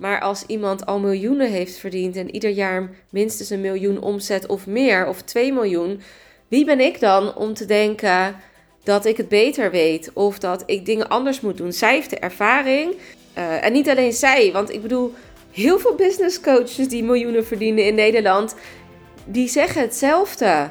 Maar als iemand al miljoenen heeft verdiend en ieder jaar minstens een miljoen omzet of meer, of 2 miljoen, wie ben ik dan om te denken dat ik het beter weet of dat ik dingen anders moet doen? Zij heeft de ervaring. Uh, en niet alleen zij, want ik bedoel, heel veel business coaches die miljoenen verdienen in Nederland, die zeggen hetzelfde.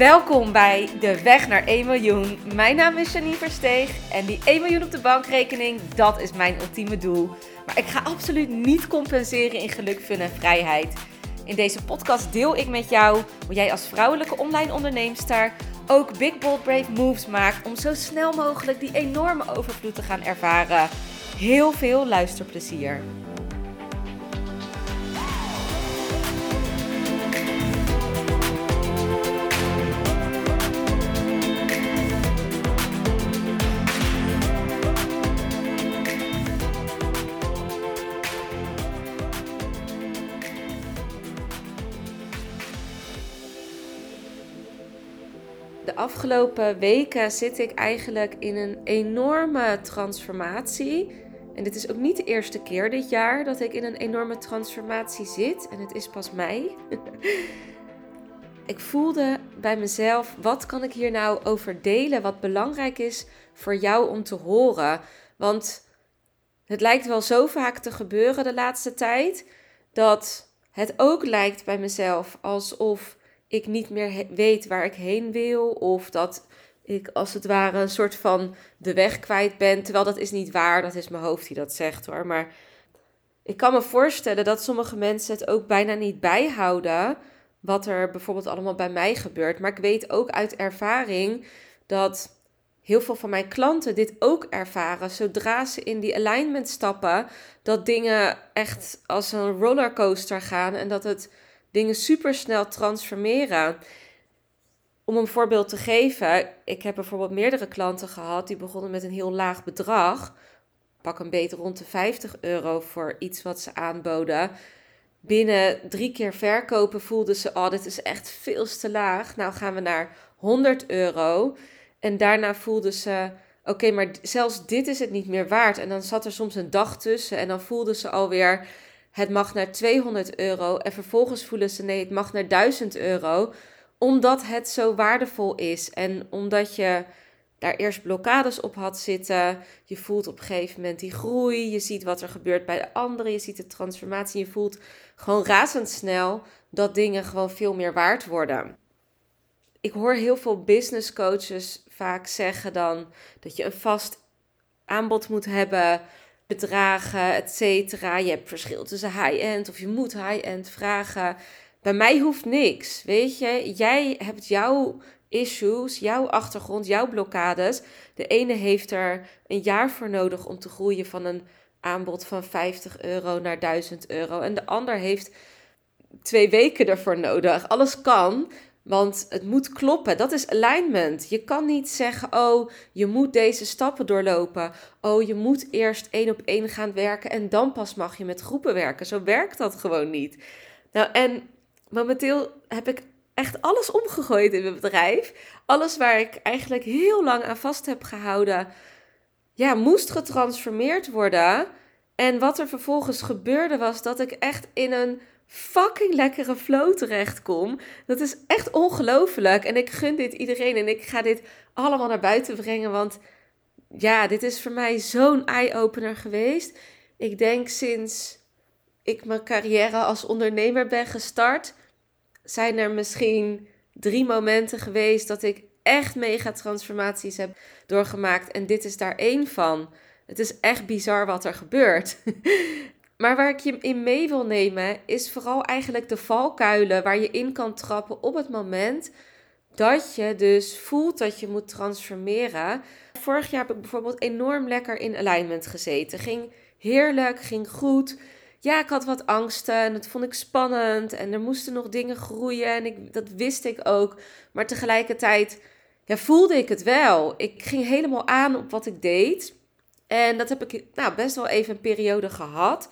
Welkom bij De Weg naar 1 miljoen. Mijn naam is Janine Versteeg en die 1 miljoen op de bankrekening, dat is mijn ultieme doel. Maar ik ga absoluut niet compenseren in geluk, fun en vrijheid. In deze podcast deel ik met jou hoe jij als vrouwelijke online onderneemster ook big bold brave moves maakt om zo snel mogelijk die enorme overvloed te gaan ervaren. Heel veel luisterplezier. Afgelopen weken zit ik eigenlijk in een enorme transformatie. En dit is ook niet de eerste keer dit jaar dat ik in een enorme transformatie zit. En het is pas mei. ik voelde bij mezelf, wat kan ik hier nou over delen wat belangrijk is voor jou om te horen? Want het lijkt wel zo vaak te gebeuren de laatste tijd dat het ook lijkt bij mezelf alsof ik niet meer weet waar ik heen wil. Of dat ik als het ware een soort van de weg kwijt ben. Terwijl dat is niet waar. Dat is mijn hoofd die dat zegt hoor. Maar ik kan me voorstellen dat sommige mensen het ook bijna niet bijhouden. Wat er bijvoorbeeld allemaal bij mij gebeurt. Maar ik weet ook uit ervaring dat heel veel van mijn klanten dit ook ervaren. Zodra ze in die alignment stappen, dat dingen echt als een rollercoaster gaan. En dat het dingen super snel transformeren. Om een voorbeeld te geven, ik heb bijvoorbeeld meerdere klanten gehad die begonnen met een heel laag bedrag. Pak een beetje rond de 50 euro voor iets wat ze aanboden. Binnen drie keer verkopen voelden ze, oh, dit is echt veel te laag. Nou gaan we naar 100 euro. En daarna voelden ze, oké, maar zelfs dit is het niet meer waard. En dan zat er soms een dag tussen en dan voelden ze alweer, het mag naar 200 euro. En vervolgens voelen ze nee, het mag naar 1000 euro. Omdat het zo waardevol is. En omdat je daar eerst blokkades op had zitten. Je voelt op een gegeven moment die groei. Je ziet wat er gebeurt bij de anderen. Je ziet de transformatie. Je voelt gewoon razendsnel dat dingen gewoon veel meer waard worden. Ik hoor heel veel business coaches vaak zeggen dan dat je een vast aanbod moet hebben bedragen, et cetera. Je hebt verschil tussen high-end of je moet high-end vragen. Bij mij hoeft niks, weet je. Jij hebt jouw issues, jouw achtergrond, jouw blokkades. De ene heeft er een jaar voor nodig om te groeien van een aanbod van 50 euro naar 1000 euro. En de ander heeft twee weken ervoor nodig. Alles kan, want het moet kloppen. Dat is alignment. Je kan niet zeggen: Oh, je moet deze stappen doorlopen. Oh, je moet eerst één op één gaan werken en dan pas mag je met groepen werken. Zo werkt dat gewoon niet. Nou, en momenteel heb ik echt alles omgegooid in mijn bedrijf. Alles waar ik eigenlijk heel lang aan vast heb gehouden, ja, moest getransformeerd worden. En wat er vervolgens gebeurde was dat ik echt in een fucking lekkere flow terecht kom. Dat is echt ongelooflijk. En ik gun dit iedereen. En ik ga dit allemaal naar buiten brengen. Want ja, dit is voor mij zo'n eye-opener geweest. Ik denk sinds ik mijn carrière als ondernemer ben gestart, zijn er misschien drie momenten geweest dat ik echt mega transformaties heb doorgemaakt. En dit is daar één van. Het is echt bizar wat er gebeurt. Maar waar ik je in mee wil nemen, is vooral eigenlijk de valkuilen waar je in kan trappen op het moment dat je dus voelt dat je moet transformeren. Vorig jaar heb ik bijvoorbeeld enorm lekker in alignment gezeten. Ging heerlijk, ging goed. Ja, ik had wat angsten en dat vond ik spannend. En er moesten nog dingen groeien en ik, dat wist ik ook. Maar tegelijkertijd ja, voelde ik het wel. Ik ging helemaal aan op wat ik deed. En dat heb ik nou, best wel even een periode gehad.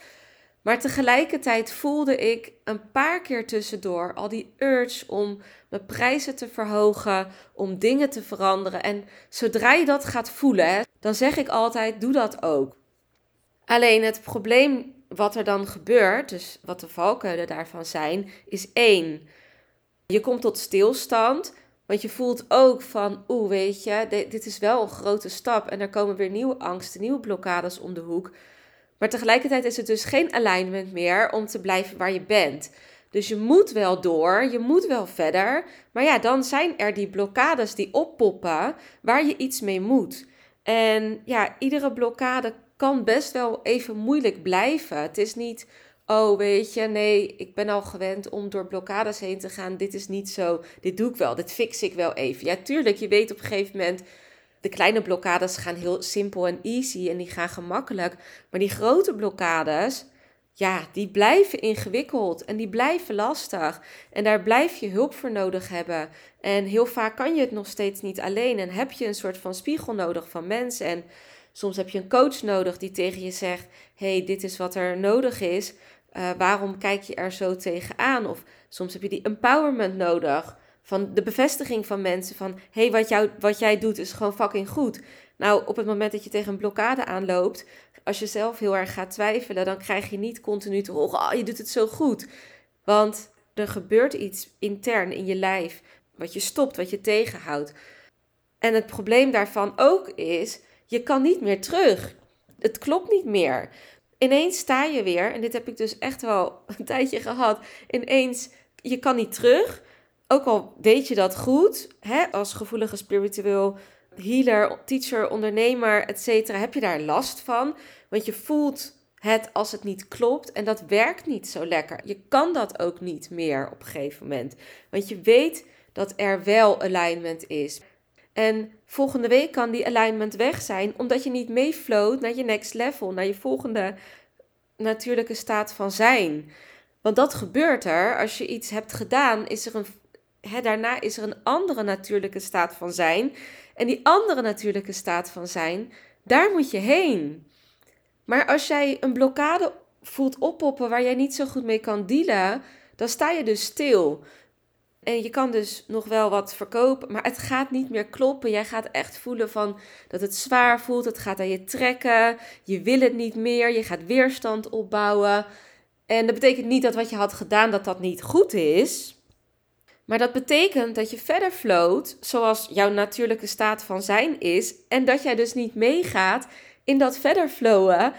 Maar tegelijkertijd voelde ik een paar keer tussendoor al die urge om mijn prijzen te verhogen, om dingen te veranderen. En zodra je dat gaat voelen, dan zeg ik altijd: doe dat ook. Alleen het probleem wat er dan gebeurt, dus wat de valkuilen daarvan zijn, is één. Je komt tot stilstand, want je voelt ook van, oeh, weet je, dit is wel een grote stap en er komen weer nieuwe angsten, nieuwe blokkades om de hoek. Maar tegelijkertijd is het dus geen alignment meer om te blijven waar je bent. Dus je moet wel door, je moet wel verder. Maar ja, dan zijn er die blokkades die oppoppen waar je iets mee moet. En ja, iedere blokkade kan best wel even moeilijk blijven. Het is niet, oh weet je, nee, ik ben al gewend om door blokkades heen te gaan. Dit is niet zo, dit doe ik wel, dit fix ik wel even. Ja, tuurlijk, je weet op een gegeven moment, de kleine blokkades gaan heel simpel en easy en die gaan gemakkelijk. Maar die grote blokkades, ja, die blijven ingewikkeld en die blijven lastig. En daar blijf je hulp voor nodig hebben. En heel vaak kan je het nog steeds niet alleen en heb je een soort van spiegel nodig van mensen. En Soms heb je een coach nodig die tegen je zegt: hey, dit is wat er nodig is. Uh, waarom kijk je er zo tegenaan? Of soms heb je die empowerment nodig. Van de bevestiging van mensen van: hey, wat, wat jij doet is gewoon fucking goed. Nou, op het moment dat je tegen een blokkade aanloopt, als je zelf heel erg gaat twijfelen, dan krijg je niet continu te horen: oh, je doet het zo goed. Want er gebeurt iets intern in je lijf wat je stopt, wat je tegenhoudt. En het probleem daarvan ook is je kan niet meer terug. Het klopt niet meer. Ineens sta je weer, en dit heb ik dus echt wel een tijdje gehad. Ineens, je kan niet terug. Ook al deed je dat goed, hè, als gevoelige spiritueel healer, teacher, ondernemer, etc., heb je daar last van. Want je voelt het als het niet klopt en dat werkt niet zo lekker. Je kan dat ook niet meer op een gegeven moment. Want je weet dat er wel alignment is. En volgende week kan die alignment weg zijn, omdat je niet meefloot naar je next level, naar je volgende natuurlijke staat van zijn. Want dat gebeurt er. Als je iets hebt gedaan, is er een, hè, daarna is er een andere natuurlijke staat van zijn. En die andere natuurlijke staat van zijn, daar moet je heen. Maar als jij een blokkade voelt oppoppen waar jij niet zo goed mee kan dealen, dan sta je dus stil. En je kan dus nog wel wat verkopen, maar het gaat niet meer kloppen. Jij gaat echt voelen van dat het zwaar voelt. Het gaat aan je trekken. Je wil het niet meer. Je gaat weerstand opbouwen. En dat betekent niet dat wat je had gedaan dat dat niet goed is. Maar dat betekent dat je verder floot zoals jouw natuurlijke staat van zijn is. En dat jij dus niet meegaat in dat verder flowen,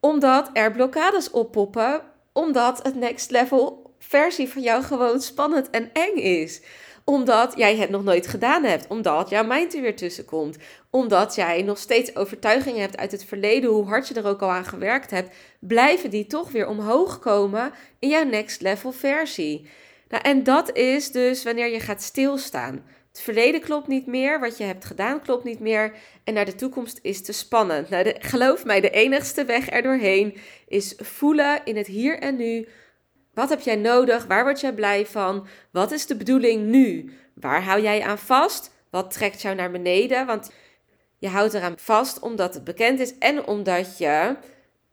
omdat er blokkades oppoppen, omdat het next level versie van jou gewoon spannend en eng is omdat jij het nog nooit gedaan hebt. Omdat jouw mind er weer tussen komt. Omdat jij nog steeds overtuigingen hebt uit het verleden, hoe hard je er ook al aan gewerkt hebt. Blijven die toch weer omhoog komen in jouw next level versie. Nou, en dat is dus wanneer je gaat stilstaan. Het verleden klopt niet meer, wat je hebt gedaan klopt niet meer. En naar de toekomst is te spannend. Nou, geloof mij, de enigste weg er doorheen is voelen in het hier en nu wat heb jij nodig? Waar word jij blij van? Wat is de bedoeling nu? Waar hou jij aan vast? Wat trekt jou naar beneden? Want je houdt eraan vast omdat het bekend is en omdat je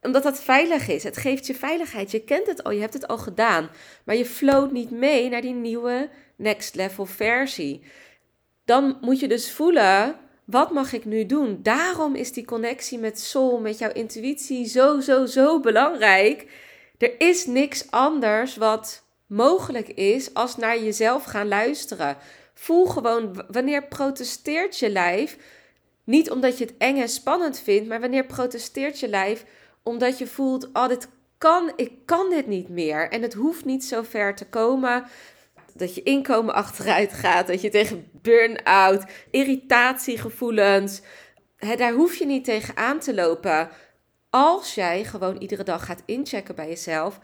omdat dat veilig is. Het geeft je veiligheid. Je kent het al, je hebt het al gedaan. Maar je floot niet mee naar die nieuwe next level versie. Dan moet je dus voelen, wat mag ik nu doen? Daarom is die connectie met soul, met jouw intuïtie zo, zo, zo belangrijk. Er is niks anders wat mogelijk is als naar jezelf gaan luisteren. Voel gewoon wanneer protesteert je lijf. Niet omdat je het eng en spannend vindt, maar wanneer protesteert je lijf omdat je voelt: oh, dit kan, ik kan dit niet meer. En het hoeft niet zo ver te komen dat je inkomen achteruit gaat, dat je tegen burn-out, irritatiegevoelens, hè, daar hoef je niet tegen aan te lopen. Als jij gewoon iedere dag gaat inchecken bij jezelf,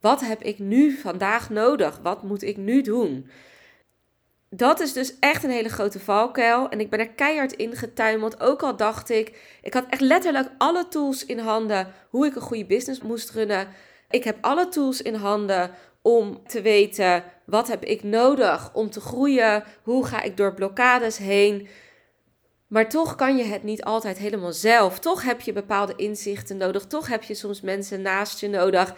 wat heb ik nu vandaag nodig? Wat moet ik nu doen? Dat is dus echt een hele grote valkuil. En ik ben er keihard in getuimeld. Ook al dacht ik, ik had echt letterlijk alle tools in handen hoe ik een goede business moest runnen. Ik heb alle tools in handen om te weten wat heb ik nodig om te groeien. Hoe ga ik door blokkades heen? Maar toch kan je het niet altijd helemaal zelf. Toch heb je bepaalde inzichten nodig. Toch heb je soms mensen naast je nodig.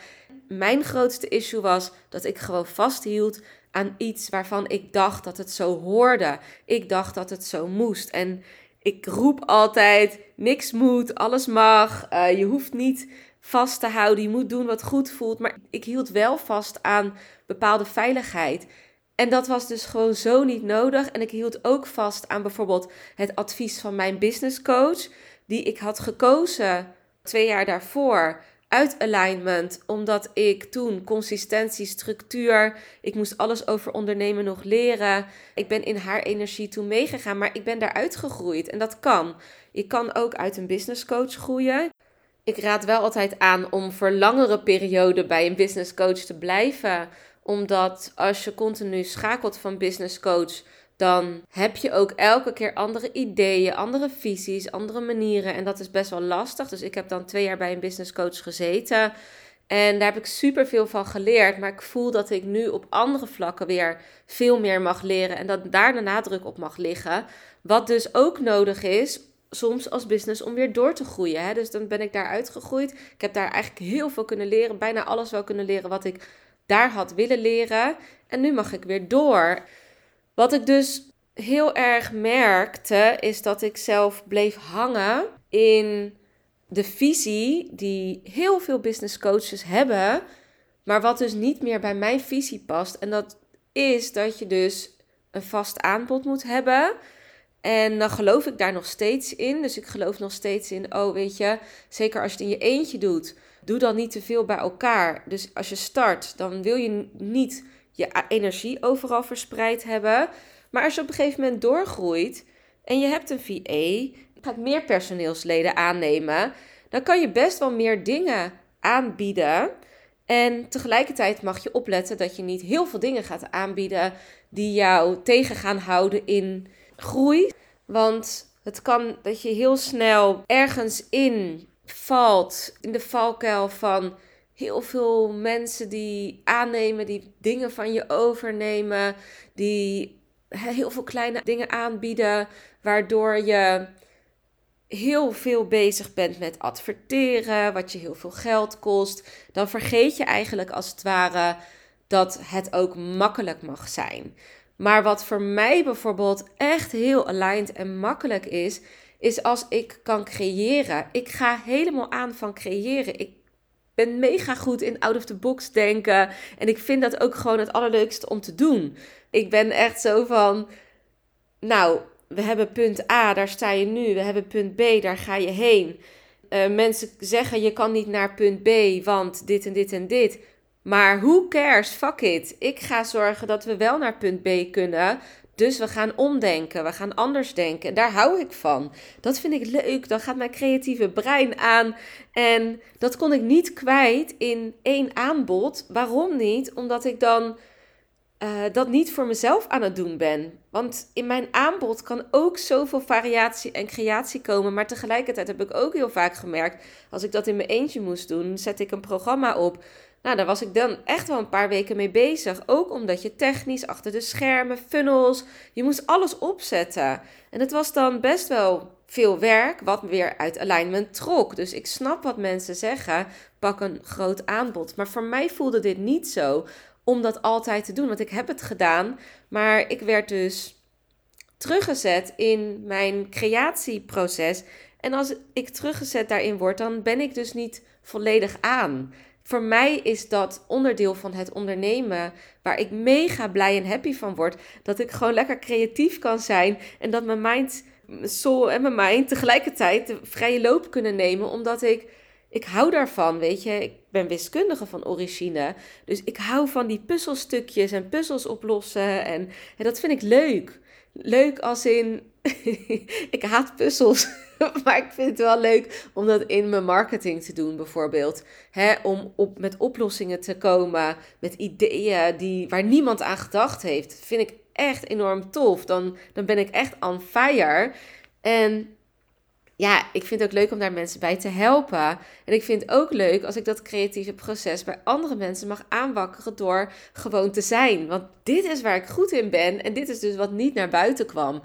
Mijn grootste issue was dat ik gewoon vasthield aan iets waarvan ik dacht dat het zo hoorde. Ik dacht dat het zo moest. En ik roep altijd: niks moet, alles mag. Uh, je hoeft niet vast te houden. Je moet doen wat goed voelt. Maar ik hield wel vast aan bepaalde veiligheid. En dat was dus gewoon zo niet nodig. En ik hield ook vast aan bijvoorbeeld het advies van mijn business coach, die ik had gekozen twee jaar daarvoor uit alignment, omdat ik toen consistentie, structuur, ik moest alles over ondernemen nog leren. Ik ben in haar energie toen meegegaan, maar ik ben daaruit gegroeid en dat kan. Je kan ook uit een business coach groeien. Ik raad wel altijd aan om voor langere perioden bij een business coach te blijven, omdat als je continu schakelt van business coach dan heb je ook elke keer andere ideeën, andere visies, andere manieren. En dat is best wel lastig. Dus ik heb dan twee jaar bij een business coach gezeten. En daar heb ik super veel van geleerd. Maar ik voel dat ik nu op andere vlakken weer veel meer mag leren. En dat daar de nadruk op mag liggen. Wat dus ook nodig is soms als business om weer door te groeien. Hè? Dus dan ben ik daar uitgegroeid. Ik heb daar eigenlijk heel veel kunnen leren. Bijna alles wel kunnen leren wat ik daar had willen leren. En nu mag ik weer door. Wat ik dus heel erg merkte, is dat ik zelf bleef hangen in de visie die heel veel business coaches hebben, maar wat dus niet meer bij mijn visie past. En dat is dat je dus een vast aanbod moet hebben. En dan geloof ik daar nog steeds in. Dus ik geloof nog steeds in, oh weet je, zeker als je het in je eentje doet, doe dan niet te veel bij elkaar. Dus als je start, dan wil je niet je energie overal verspreid hebben. Maar als je op een gegeven moment doorgroeit en je hebt een VA, gaat meer personeelsleden aannemen, dan kan je best wel meer dingen aanbieden. En tegelijkertijd mag je opletten dat je niet heel veel dingen gaat aanbieden die jou tegen gaan houden in groei. Want het kan dat je heel snel ergens in valt, in de valkuil van heel veel mensen die aannemen, die dingen van je overnemen, die heel veel kleine dingen aanbieden, waardoor je heel veel bezig bent met adverteren, wat je heel veel geld kost, dan vergeet je eigenlijk als het ware dat het ook makkelijk mag zijn. Maar wat voor mij bijvoorbeeld echt heel aligned en makkelijk is, is als ik kan creëren. Ik ga helemaal aan van creëren. Ik ben mega goed in out of the box denken. En ik vind dat ook gewoon het allerleukste om te doen. Ik ben echt zo van. Nou, we hebben punt A, daar sta je nu. We hebben punt B, daar ga je heen. Uh, mensen zeggen je kan niet naar punt B, want dit en dit en dit. Maar who cares? Fuck it. Ik ga zorgen dat we wel naar punt B kunnen. Dus we gaan omdenken, we gaan anders denken. Daar hou ik van. Dat vind ik leuk. Dan gaat mijn creatieve brein aan. En dat kon ik niet kwijt in één aanbod. Waarom niet? Omdat ik dan uh, dat niet voor mezelf aan het doen ben. Want in mijn aanbod kan ook zoveel variatie en creatie komen. Maar tegelijkertijd heb ik ook heel vaak gemerkt, als ik dat in mijn eentje moest doen, zet ik een programma op nou, daar was ik dan echt wel een paar weken mee bezig. Ook omdat je technisch achter de schermen, funnels, je moest alles opzetten. En het was dan best wel veel werk, wat weer uit alignment trok. Dus ik snap wat mensen zeggen, pak een groot aanbod. Maar voor mij voelde dit niet zo om dat altijd te doen, want ik heb het gedaan. Maar ik werd dus teruggezet in mijn creatieproces. En als ik teruggezet daarin word, dan ben ik dus niet volledig aan voor mij is dat onderdeel van het ondernemen waar ik mega blij en happy van word. Dat ik gewoon lekker creatief kan zijn en dat mijn mind, soul en mijn mind tegelijkertijd de vrije loop kunnen nemen. Omdat ik, ik hou daarvan, weet je. Ben wiskundige van origine. Dus ik hou van die puzzelstukjes en puzzels oplossen. En, dat vind ik leuk. Leuk als in, ik haat puzzels. maar ik vind het wel leuk om dat in mijn marketing te doen, bijvoorbeeld. Om op, met oplossingen te komen, met ideeën die, waar niemand aan gedacht heeft. Vind ik echt enorm tof. Dan, dan ben ik echt on fire. En ja, ik vind het ook leuk om daar mensen bij te helpen. En ik vind het ook leuk als ik dat creatieve proces bij andere mensen mag aanwakkeren door gewoon te zijn. Want dit is waar ik goed in ben en dit is dus wat niet naar buiten kwam.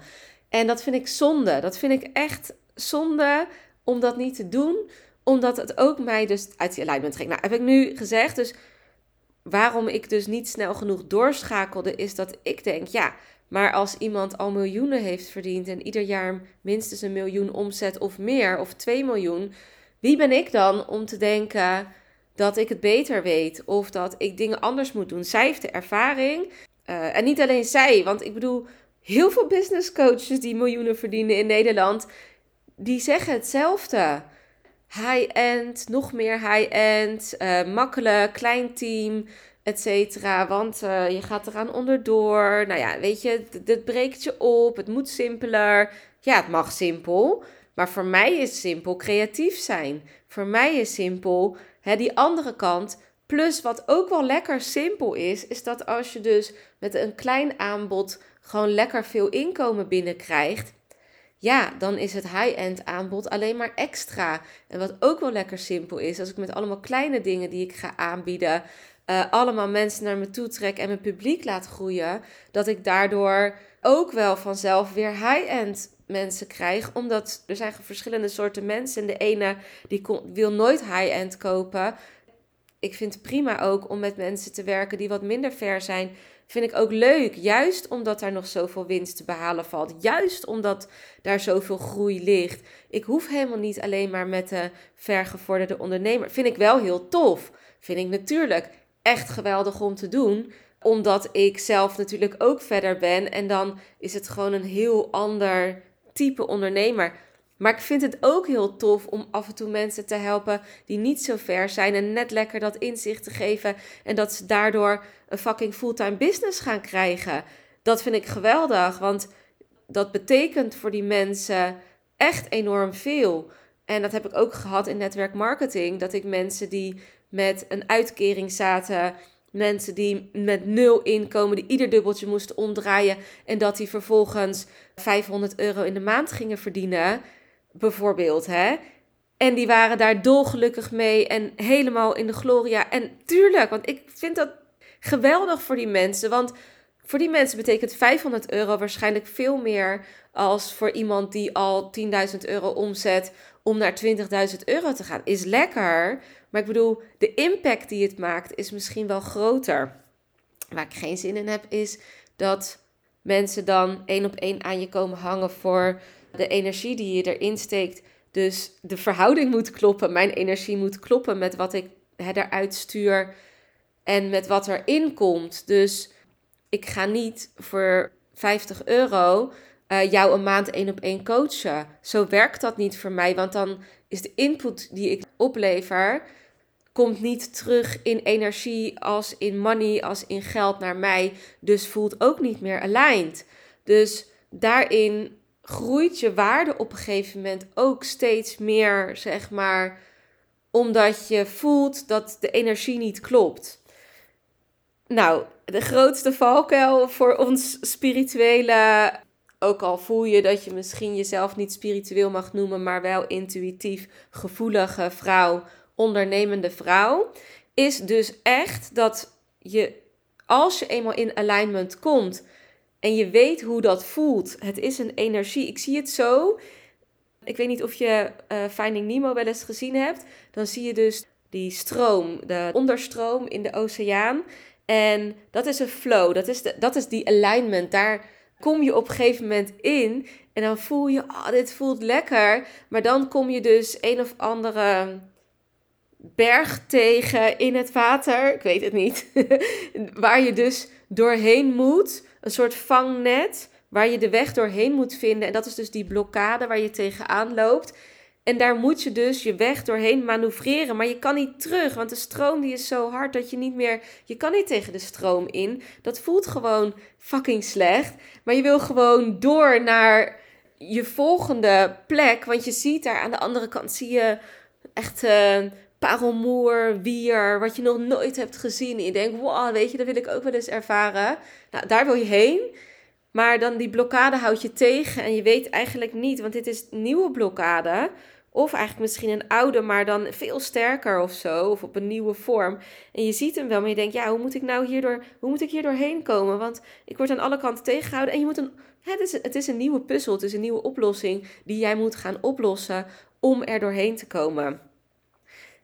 En dat vind ik zonde. Dat vind ik echt zonde om dat niet te doen, omdat het ook mij dus uit die alignment ging. Nou, heb ik nu gezegd, dus waarom ik dus niet snel genoeg doorschakelde, is dat ik denk, ja, maar als iemand al miljoenen heeft verdiend en ieder jaar minstens een miljoen omzet of meer, of 2 miljoen, wie ben ik dan om te denken dat ik het beter weet of dat ik dingen anders moet doen? Zij heeft de ervaring. Uh, en niet alleen zij, want ik bedoel, heel veel business coaches die miljoenen verdienen in Nederland, die zeggen hetzelfde. High-end, nog meer high-end, uh, makkelijk, klein team, et cetera. Want uh, je gaat eraan onderdoor. Nou ja, weet je, dit breekt je op. Het moet simpeler. Ja, het mag simpel. Maar voor mij is simpel creatief zijn. Voor mij is simpel hè, die andere kant. Plus wat ook wel lekker simpel is, is dat als je dus met een klein aanbod gewoon lekker veel inkomen binnenkrijgt. Ja, dan is het high-end aanbod alleen maar extra. En wat ook wel lekker simpel is, als ik met allemaal kleine dingen die ik ga aanbieden, uh, allemaal mensen naar me toe trek en mijn publiek laat groeien, dat ik daardoor ook wel vanzelf weer high-end mensen krijg. Omdat er zijn verschillende soorten mensen. En de ene die wil nooit high-end kopen. Ik vind het prima ook om met mensen te werken die wat minder ver zijn. Vind ik ook leuk. Juist omdat daar nog zoveel winst te behalen valt. Juist omdat daar zoveel groei ligt. Ik hoef helemaal niet alleen maar met de vergevorderde ondernemer. Vind ik wel heel tof. Vind ik natuurlijk echt geweldig om te doen omdat ik zelf natuurlijk ook verder ben. En dan is het gewoon een heel ander type ondernemer. Maar ik vind het ook heel tof om af en toe mensen te helpen die niet zo ver zijn. En net lekker dat inzicht te geven. En dat ze daardoor een fucking fulltime business gaan krijgen. Dat vind ik geweldig. Want dat betekent voor die mensen echt enorm veel. En dat heb ik ook gehad in netwerkmarketing. Dat ik mensen die met een uitkering zaten. Mensen die met nul inkomen, die ieder dubbeltje moesten omdraaien. En dat die vervolgens 500 euro in de maand gingen verdienen. Bijvoorbeeld, hè. En die waren daar dolgelukkig mee en helemaal in de gloria. En tuurlijk, want ik vind dat geweldig voor die mensen. Want voor die mensen betekent 500 euro waarschijnlijk veel meer als voor iemand die al 10.000 euro omzet om naar 20.000 euro te gaan. Is lekker, maar ik bedoel, de impact die het maakt is misschien wel groter. Waar ik geen zin in heb, is dat mensen dan één op één aan je komen hangen voor de energie die je erin steekt. Dus de verhouding moet kloppen. Mijn energie moet kloppen met wat ik hè, eruit stuur en met wat erin komt. Dus ik ga niet voor 50 euro uh, jou een maand één op één coachen. Zo werkt dat niet voor mij, want dan is de input die ik oplever komt niet terug in energie als in money, als in geld naar mij. Dus voelt ook niet meer aligned. Dus daarin groeit je waarde op een gegeven moment ook steeds meer, zeg maar, omdat je voelt dat de energie niet klopt. Nou, de grootste valkuil voor ons spirituele, ook al voel je dat je misschien jezelf niet spiritueel mag noemen, maar wel intuïtief gevoelige vrouw, ondernemende vrouw, is dus echt dat je, als je eenmaal in alignment komt en je weet hoe dat voelt, het is een energie. Ik zie het zo. Ik weet niet of je uh, Finding Nemo wel eens gezien hebt. Dan zie je dus die stroom, de onderstroom in de oceaan. En dat is een flow, dat is, de, dat is die alignment. Daar kom je op een gegeven moment in en dan voel je, oh, dit voelt lekker. Maar dan kom je dus een of andere berg tegen in het water, ik weet het niet, waar je dus doorheen moet, een soort vangnet waar je de weg doorheen moet vinden. En dat is dus die blokkade waar je tegenaan loopt. En daar moet je dus je weg doorheen manoeuvreren. Maar je kan niet terug, want de stroom die is zo hard dat je niet meer... Je kan niet tegen de stroom in. Dat voelt gewoon fucking slecht. Maar je wil gewoon door naar je volgende plek. Want je ziet daar aan de andere kant, zie je echt uh, parelmoer, wier, wat je nog nooit hebt gezien. En je denkt, wow, weet je, dat wil ik ook wel eens ervaren. Nou, daar wil je heen. Maar dan die blokkade houdt je tegen en je weet eigenlijk niet, want dit is nieuwe blokkade. Of eigenlijk misschien een oude, maar dan veel sterker of zo. Of op een nieuwe vorm. En je ziet hem wel, maar je denkt, ja, hoe moet ik nou hierdoor, hoe moet ik hier doorheen komen? Want ik word aan alle kanten tegengehouden. En je moet een, het, is, het is een nieuwe puzzel, het is een nieuwe oplossing die jij moet gaan oplossen om er doorheen te komen.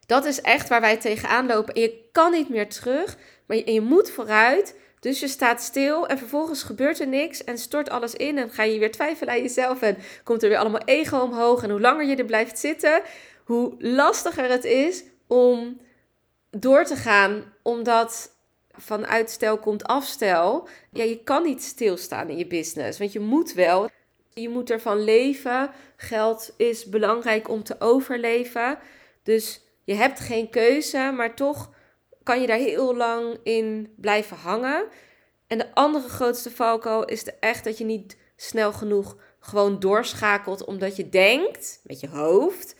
Dat is echt waar wij tegenaan lopen. En je kan niet meer terug, maar je, je moet vooruit. Dus je staat stil en vervolgens gebeurt er niks en stort alles in en ga je weer twijfelen aan jezelf en komt er weer allemaal ego omhoog. En hoe langer je er blijft zitten, hoe lastiger het is om door te gaan, omdat van uitstel komt afstel. Ja, je kan niet stilstaan in je business, want je moet wel. Je moet ervan leven. Geld is belangrijk om te overleven. Dus je hebt geen keuze, maar toch kan je daar heel lang in blijven hangen. En de andere grootste valkuil is de echt dat je niet snel genoeg gewoon doorschakelt omdat je denkt met je hoofd.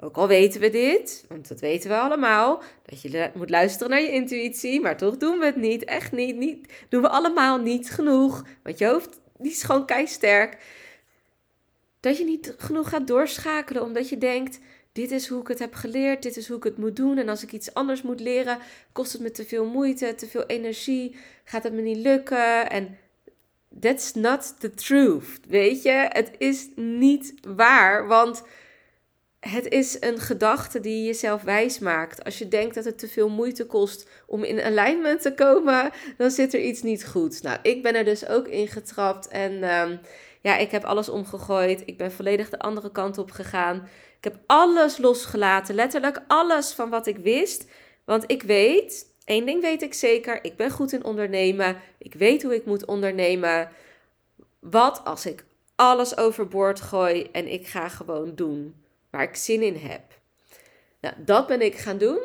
Ook al weten we dit, want dat weten we allemaal, dat je moet luisteren naar je intuïtie, maar toch doen we het niet. Echt niet, niet. Doen we allemaal niet genoeg, want je hoofd die is gewoon sterk. Dat je niet genoeg gaat doorschakelen omdat je denkt, dit is hoe ik het heb geleerd, dit is hoe ik het moet doen. En als ik iets anders moet leren, kost het me te veel moeite, te veel energie, gaat het me niet lukken. En that's not the truth, weet je? Het is niet waar, want het is een gedachte die je jezelf wijs maakt. Als je denkt dat het te veel moeite kost om in alignment te komen, dan zit er iets niet goed. Nou, ik ben er dus ook in getrapt en ehm, ja, ik heb alles omgegooid. Ik ben volledig de andere kant op gegaan. Ik heb alles losgelaten, letterlijk alles van wat ik wist. Want ik weet, één ding weet ik zeker, ik ben goed in ondernemen. Ik weet hoe ik moet ondernemen. Wat als ik alles overboord gooi en ik ga gewoon doen waar ik zin in heb? Nou, dat ben ik gaan doen.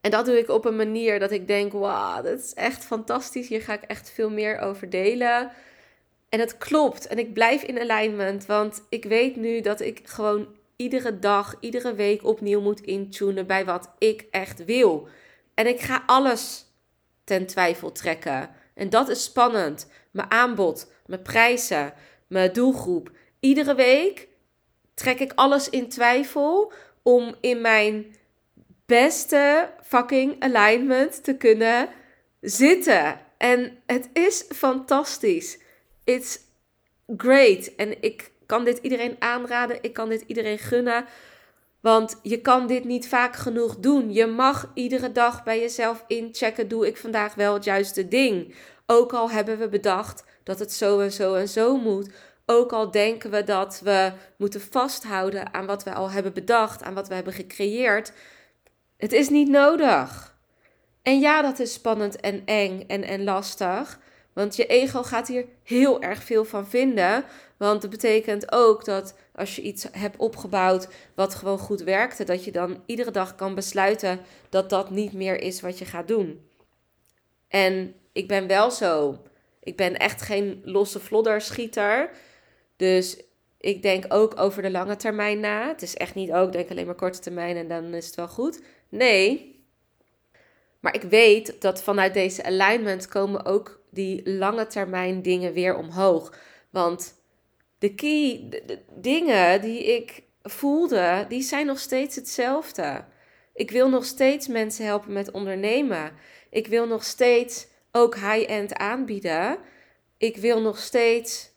En dat doe ik op een manier dat ik denk: wauw, dat is echt fantastisch. Hier ga ik echt veel meer over delen. En het klopt. En ik blijf in alignment. Want ik weet nu dat ik gewoon iedere dag, iedere week opnieuw moet intunen bij wat ik echt wil. En ik ga alles ten twijfel trekken. En dat is spannend. Mijn aanbod, mijn prijzen, mijn doelgroep. Iedere week trek ik alles in twijfel om in mijn beste fucking alignment te kunnen zitten. En het is fantastisch. It's great. En ik kan dit iedereen aanraden. Ik kan dit iedereen gunnen. Want je kan dit niet vaak genoeg doen. Je mag iedere dag bij jezelf inchecken: doe ik vandaag wel het juiste ding? Ook al hebben we bedacht dat het zo en zo en zo moet. Ook al denken we dat we moeten vasthouden aan wat we al hebben bedacht, aan wat we hebben gecreëerd. Het is niet nodig. En ja, dat is spannend en eng en, en lastig. Want je ego gaat hier heel erg veel van vinden. Want het betekent ook dat als je iets hebt opgebouwd wat gewoon goed werkte, dat je dan iedere dag kan besluiten dat dat niet meer is wat je gaat doen. En ik ben wel zo. Ik ben echt geen losse flodderschieter. Dus ik denk ook over de lange termijn na. Het is echt niet ook, denk alleen maar korte termijn en dan is het wel goed. Nee. Maar ik weet dat vanuit deze alignment komen ook die lange termijn dingen weer omhoog. Want de key de, dingen die ik voelde, die zijn nog steeds hetzelfde. Ik wil nog steeds mensen helpen met ondernemen. Ik wil nog steeds ook high-end aanbieden. Ik wil nog steeds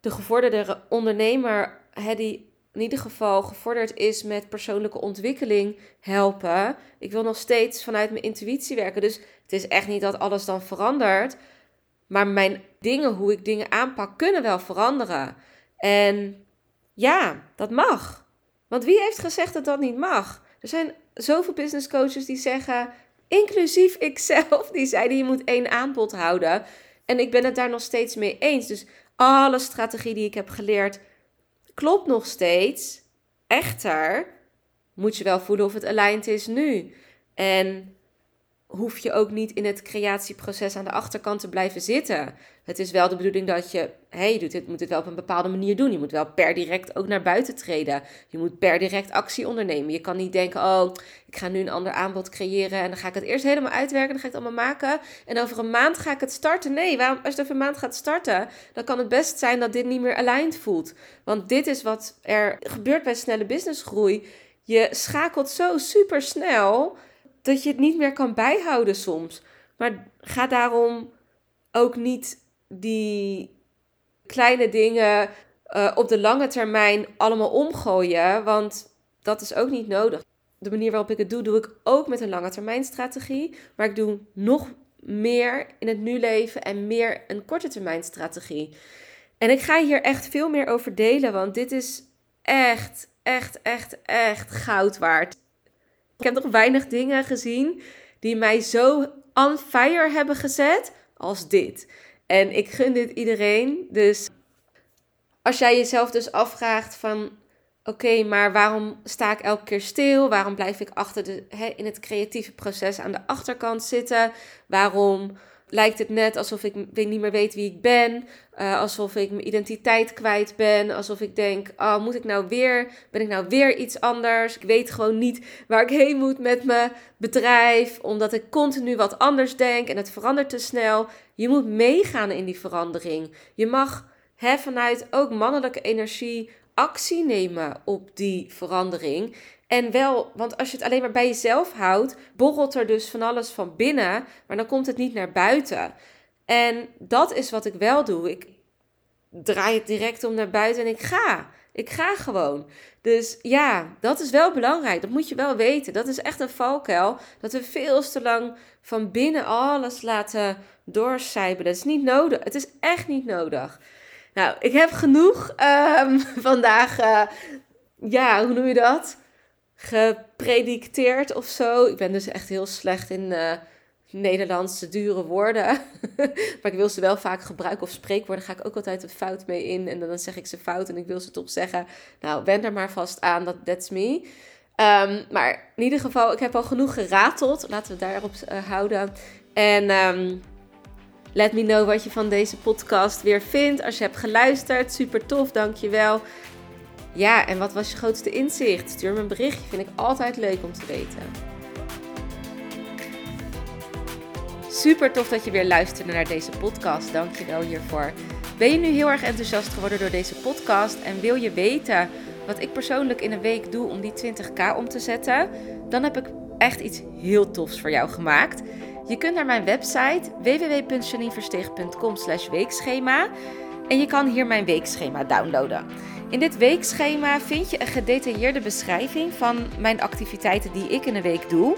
de gevorderde ondernemer, hè, die in ieder geval gevorderd is met persoonlijke ontwikkeling, helpen. Ik wil nog steeds vanuit mijn intuïtie werken. Dus het is echt niet dat alles dan verandert. Maar mijn dingen, hoe ik dingen aanpak, kunnen wel veranderen. En ja, dat mag. Want wie heeft gezegd dat dat niet mag? Er zijn zoveel business coaches die zeggen, inclusief ikzelf, die zeiden je moet één aanbod houden. En ik ben het daar nog steeds mee eens. Dus alle strategie die ik heb geleerd klopt nog steeds. Echter moet je wel voelen of het aligned is nu. En hoef je ook niet in het creatieproces aan de achterkant te blijven zitten. Het is wel de bedoeling dat je, hey, je het, moet het wel op een bepaalde manier doen. Je moet wel per direct ook naar buiten treden. Je moet per direct actie ondernemen. Je kan niet denken, oh, ik ga nu een ander aanbod creëren en dan ga ik het eerst helemaal uitwerken, dan ga ik het allemaal maken en over een maand ga ik het starten. Nee, waarom, als je over een maand gaat starten, dan kan het best zijn dat dit niet meer aligned voelt. Want dit is wat er gebeurt bij snelle businessgroei. Je schakelt zo super snel dat je het niet meer kan bijhouden soms. Maar ga daarom ook niet die kleine dingen uh, op de lange termijn allemaal omgooien, want dat is ook niet nodig. de manier waarop ik het doe, doe ik ook met een lange termijn strategie. Maar ik doe nog meer in het nu leven en meer een korte termijn strategie. En ik ga hier echt veel meer over delen, want dit is echt, echt, echt, echt goud waard. Ik heb nog weinig dingen gezien die mij zo on fire hebben gezet als dit. En ik gun dit iedereen. Dus als jij jezelf dus afvraagt van oké, maar waarom sta ik elke keer stil? Waarom blijf ik achter de, in het creatieve proces aan de achterkant zitten? Waarom lijkt het net alsof ik niet meer weet wie ik ben? Uh, alsof ik mijn identiteit kwijt ben? Alsof ik denk, oh, moet ik nou weer, ben ik nou weer iets anders? Ik weet gewoon niet waar ik heen moet met mijn bedrijf, omdat ik continu wat anders denk en het verandert te snel. Je moet meegaan in die verandering. Je mag hè, vanuit ook mannelijke energie actie nemen op die verandering. En wel, want als je het alleen maar bij jezelf houdt, borrelt er dus van alles van binnen, maar dan komt het niet naar buiten. En dat is wat ik wel doe. Ik draai het direct om naar buiten en ik ga. Ik ga gewoon. Dus ja, dat is wel belangrijk. Dat moet je wel weten. Dat is echt een valkuil. Dat we veel te lang van binnen alles laten doorcijpelen. Dat is niet nodig. Het is echt niet nodig. Nou, ik heb genoeg um, vandaag, uh, ja, hoe noem je dat? Gepredicteerd of zo. Ik ben dus echt heel slecht in uh, Nederlandse dure woorden. maar ik wil ze wel vaak gebruiken of spreekwoorden. Ga ik ook altijd een fout mee in. En dan zeg ik ze fout en ik wil ze toch zeggen. Nou, wend er maar vast aan, dat that's me. Um, maar in ieder geval, ik heb al genoeg gerateld. Laten we daarop uh, houden. En um, Let me know wat je van deze podcast weer vindt. Als je hebt geluisterd, super tof, dankjewel. Ja, en wat was je grootste inzicht? Stuur me een berichtje, vind ik altijd leuk om te weten. Super tof dat je weer luisterde naar deze podcast. Dankjewel hiervoor. Ben je nu heel erg enthousiast geworden door deze podcast en wil je weten wat ik persoonlijk in een week doe om die 20k om te zetten? Dan heb ik echt iets heel tofs voor jou gemaakt. Je kunt naar mijn website www.janineversteeg.com weekschema en je kan hier mijn weekschema downloaden. In dit weekschema vind je een gedetailleerde beschrijving van mijn activiteiten die ik in een week doe.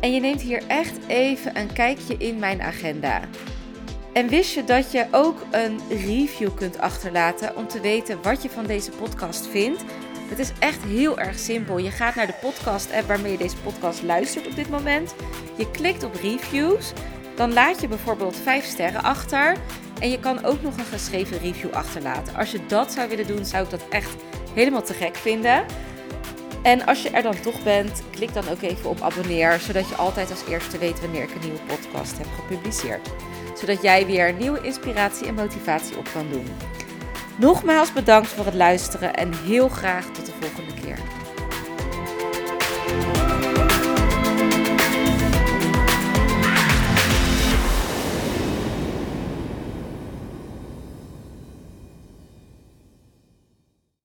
En je neemt hier echt even een kijkje in mijn agenda. En wist je dat je ook een review kunt achterlaten om te weten wat je van deze podcast vindt? Het is echt heel erg simpel. Je gaat naar de podcast-app waarmee je deze podcast luistert op dit moment. Je klikt op reviews. Dan laat je bijvoorbeeld 5 sterren achter. En je kan ook nog een geschreven review achterlaten. Als je dat zou willen doen, zou ik dat echt helemaal te gek vinden. En als je er dan toch bent, klik dan ook even op abonneer, zodat je altijd als eerste weet wanneer ik een nieuwe podcast heb gepubliceerd. Zodat jij weer nieuwe inspiratie en motivatie op kan doen. Nogmaals bedankt voor het luisteren en heel graag tot de volgende.